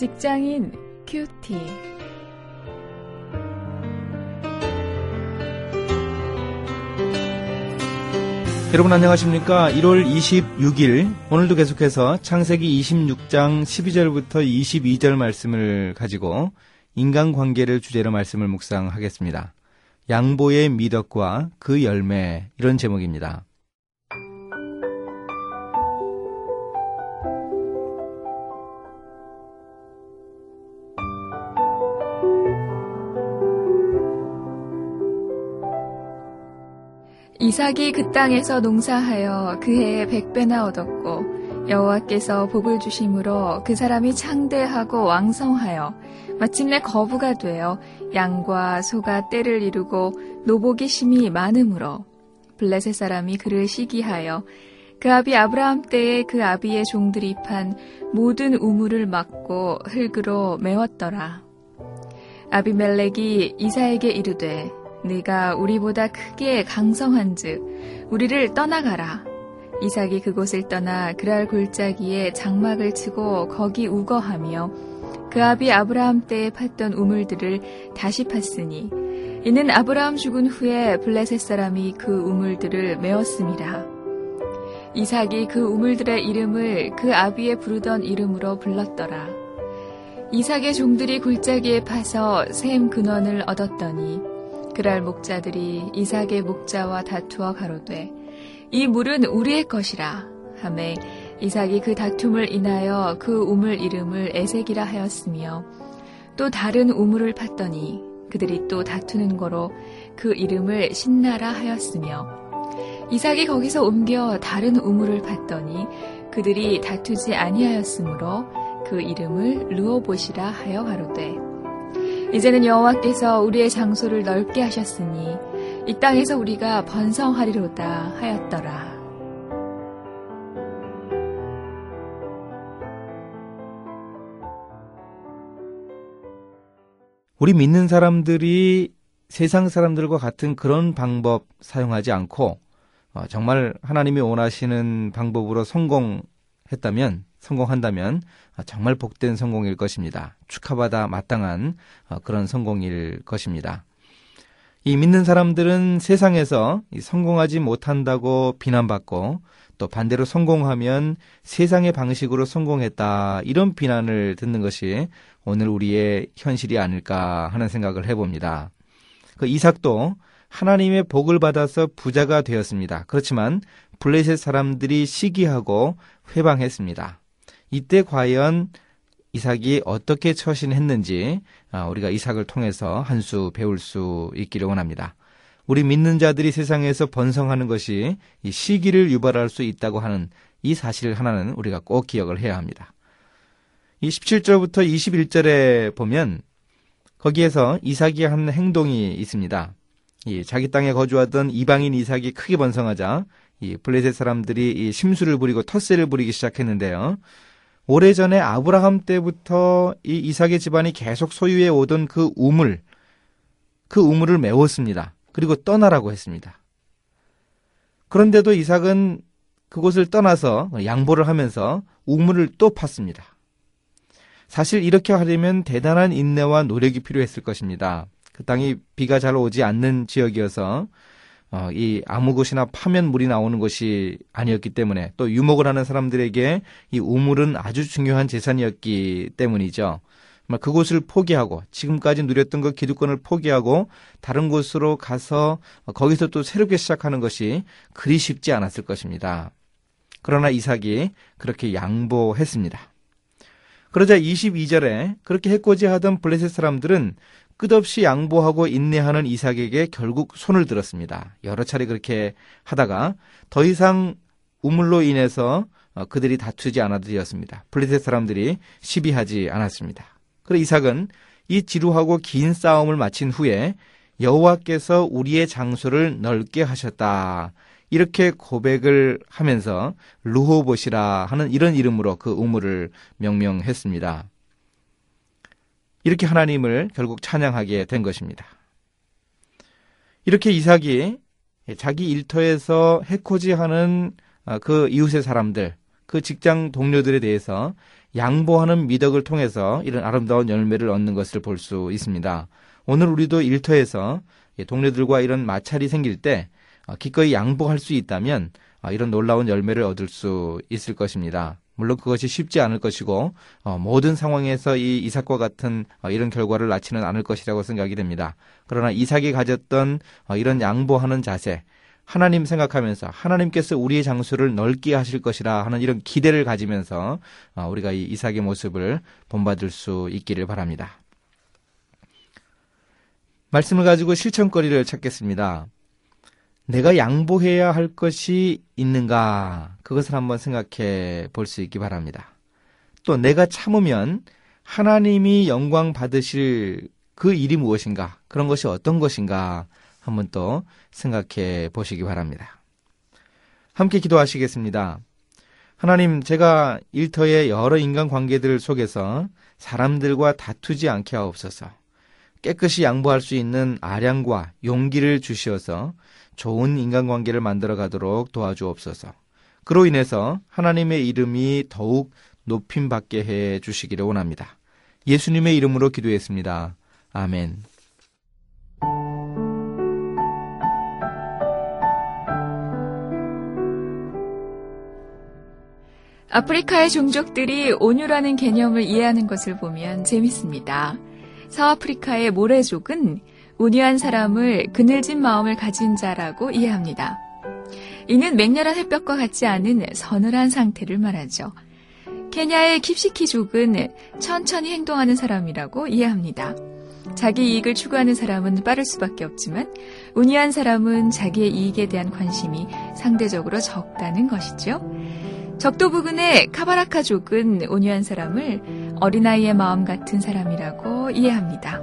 직장인 큐티. 여러분 안녕하십니까? 1월 26일 오늘도 계속해서 창세기 26장 12절부터 22절 말씀을 가지고 인간관계를 주제로 말씀을 묵상하겠습니다. 양보의 미덕과 그 열매 이런 제목입니다. 이삭이 그 땅에서 농사하여 그 해에 백배나 얻었고 여호와께서 복을 주심으로 그 사람이 창대하고 왕성하여 마침내 거부가 되어 양과 소가 떼를 이루고 노복이 심이 많으므로 블레셋 사람이 그를 시기하여 그 아비 아브라함 때에 그 아비의 종들이 판 모든 우물을 막고 흙으로 메웠더라. 아비멜렉이 이사에게 이르되 네가 우리보다 크게 강성한즉 우리를 떠나가라. 이삭이 그곳을 떠나 그랄 골짜기에 장막을 치고 거기 우거하며 그 아비 아브라함 때에 팠던 우물들을 다시 팠으니 이는 아브라함 죽은 후에 블레셋 사람이 그 우물들을 메었습니다. 이삭이 그 우물들의 이름을 그 아비에 부르던 이름으로 불렀더라. 이삭의 종들이 골짜기에 파서 샘 근원을 얻었더니 그랄 목자들이 이삭의 목자와 다투어 가로되 이 물은 우리의 것이라. 하매 이삭이 그 다툼을 인하여 그 우물 이름을 에색이라 하였으며 또 다른 우물을 팠더니 그들이 또 다투는 거로 그 이름을 신나라 하였으며 이삭이 거기서 옮겨 다른 우물을 팠더니 그들이 다투지 아니하였으므로 그 이름을 르오보시라 하여 가로되 이제는 여호와께서 우리의 장소를 넓게 하셨으니 이 땅에서 우리가 번성하리로다 하였더라. 우리 믿는 사람들이 세상 사람들과 같은 그런 방법 사용하지 않고 어, 정말 하나님이 원하시는 방법으로 성공했다면 성공한다면 정말 복된 성공일 것입니다. 축하받아 마땅한 어, 그런 성공일 것입니다. 이 믿는 사람들은 세상에서 성공하지 못한다고 비난받고 또 반대로 성공하면 세상의 방식으로 성공했다 이런 비난을 듣는 것이 오늘 우리의 현실이 아닐까 하는 생각을 해봅니다. 그 이삭도 하나님의 복을 받아서 부자가 되었습니다. 그렇지만 블레셋 사람들이 시기하고 회방했습니다. 이때 과연 이삭이 어떻게 처신했는지 아, 우리가 이삭을 통해서 한 수 배울 수 있기를 원합니다. 우리 믿는 자들이 세상에서 번성하는 것이 이 시기를 유발할 수 있다고 하는 이 사실 하나는 우리가 꼭 기억을 해야 합니다. 이 17절부터 21절에 보면 거기에서 이삭이 한 행동이 있습니다. 이 자기 땅에 거주하던 이방인 이삭이 크게 번성하자 이 블레셋 사람들이 이 심수를 부리고 텃세를 부리기 시작했는데요. 오래전에 아브라함 때부터 이 이삭의 집안이 계속 소유해 오던 그 우물, 그 우물을 메웠습니다. 그리고 떠나라고 했습니다. 그런데도 이삭은 그곳을 떠나서 양보를 하면서 우물을 또 팠습니다. 사실 이렇게 하려면 대단한 인내와 노력이 필요했을 것입니다. 그 땅이 비가 잘 오지 않는 지역이어서 어, 이 아무 곳이나 파면 물이 나오는 것이 아니었기 때문에 또 유목을 하는 사람들에게 이 우물은 아주 중요한 재산이었기 때문이죠. 그곳을 포기하고 지금까지 누렸던 그 기득권을 포기하고 다른 곳으로 가서 거기서 또 새롭게 시작하는 것이 그리 쉽지 않았을 것입니다. 그러나 이삭이 그렇게 양보했습니다. 그러자 22절에 그렇게 해코지 하던 블레셋 사람들은 끝없이 양보하고 인내하는 이삭에게 결국 손을 들었습니다. 여러 차례 그렇게 하다가 더 이상 우물로 인해서 어, 그들이 다투지 않아도 되었습니다. 블레셋 사람들이 시비하지 않았습니다. 그래 이삭은 이 지루하고 긴 싸움을 마친 후에 여호와께서 우리의 장소를 넓게 하셨다. 이렇게 고백을 하면서 루호봇이라 하는 이런 이름으로 그 우물을 명명했습니다. 이렇게 하나님을 결국 찬양하게 된 것입니다. 이렇게 이삭이 자기 일터에서 해코지하는 아, 그 이웃의 사람들, 그 직장 동료들에 대해서 양보하는 미덕을 통해서 이런 아름다운 열매를 얻는 것을 볼 수 있습니다. 오늘 우리도 일터에서 동료들과 이런 마찰이 생길 때 어, 기꺼이 양보할 수 있다면 어, 이런 놀라운 열매를 얻을 수 있을 것입니다. 물론 그것이 쉽지 않을 것이고 어, 모든 상황에서 이 이삭과 같은 이런 결과를 낳지는 않을 것이라고 생각이 됩니다. 그러나 이삭이 가졌던 이런 양보하는 자세, 하나님 생각하면서 하나님께서 우리의 장수를 넓게 하실 것이라 하는 이런 기대를 가지면서 우리가 이 이삭의 모습을 본받을 수 있기를 바랍니다. 말씀을 가지고 실천거리를 찾겠습니다. 내가 양보해야 할 것이 있는가? 그것을 한번 생각해 볼 수 있기 바랍니다. 또 내가 참으면 하나님이 영광 받으실 그 일이 무엇인가? 그런 것이 어떤 것인가? 한번 또 생각해 보시기 바랍니다. 함께 기도하시겠습니다. 하나님, 제가 일터의 여러 인간 관계들 속에서 사람들과 다투지 않게 하옵소서. 깨끗이 양보할 수 있는 아량과 용기를 주시어서 좋은 인간관계를 만들어 가도록 도와주옵소서. 그로 인해서 하나님의 이름이 더욱 높임 받게 해 주시기를 원합니다. 예수님의 이름으로 기도했습니다. 아멘. 아프리카의 종족들이 온유라는 개념을 이해하는 것을 보면 재밌습니다. 서아프리카의 모래족은 온유한 사람을 그늘진 마음을 가진 자라고 이해합니다. 이는 맹렬한 햇볕과 같지 않은 서늘한 상태를 말하죠. 케냐의 킵시키족은 천천히 행동하는 사람이라고 이해합니다. 자기 이익을 추구하는 사람은 빠를 수밖에 없지만 온유한 사람은 자기의 이익에 대한 관심이 상대적으로 적다는 것이죠. 적도 부근의 카바라카족은 온유한 사람을 어린아이의 마음 같은 사람이라고 이해합니다.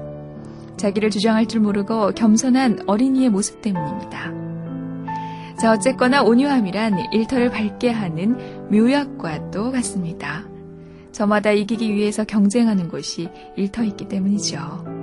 자기를 주장할 줄 모르고 겸손한 어린이의 모습 때문입니다. 자, 어쨌거나 온유함이란 일터를 밝게 하는 묘약과도 같습니다. 저마다 이기기 위해서 경쟁하는 곳이 일터있기 때문이죠.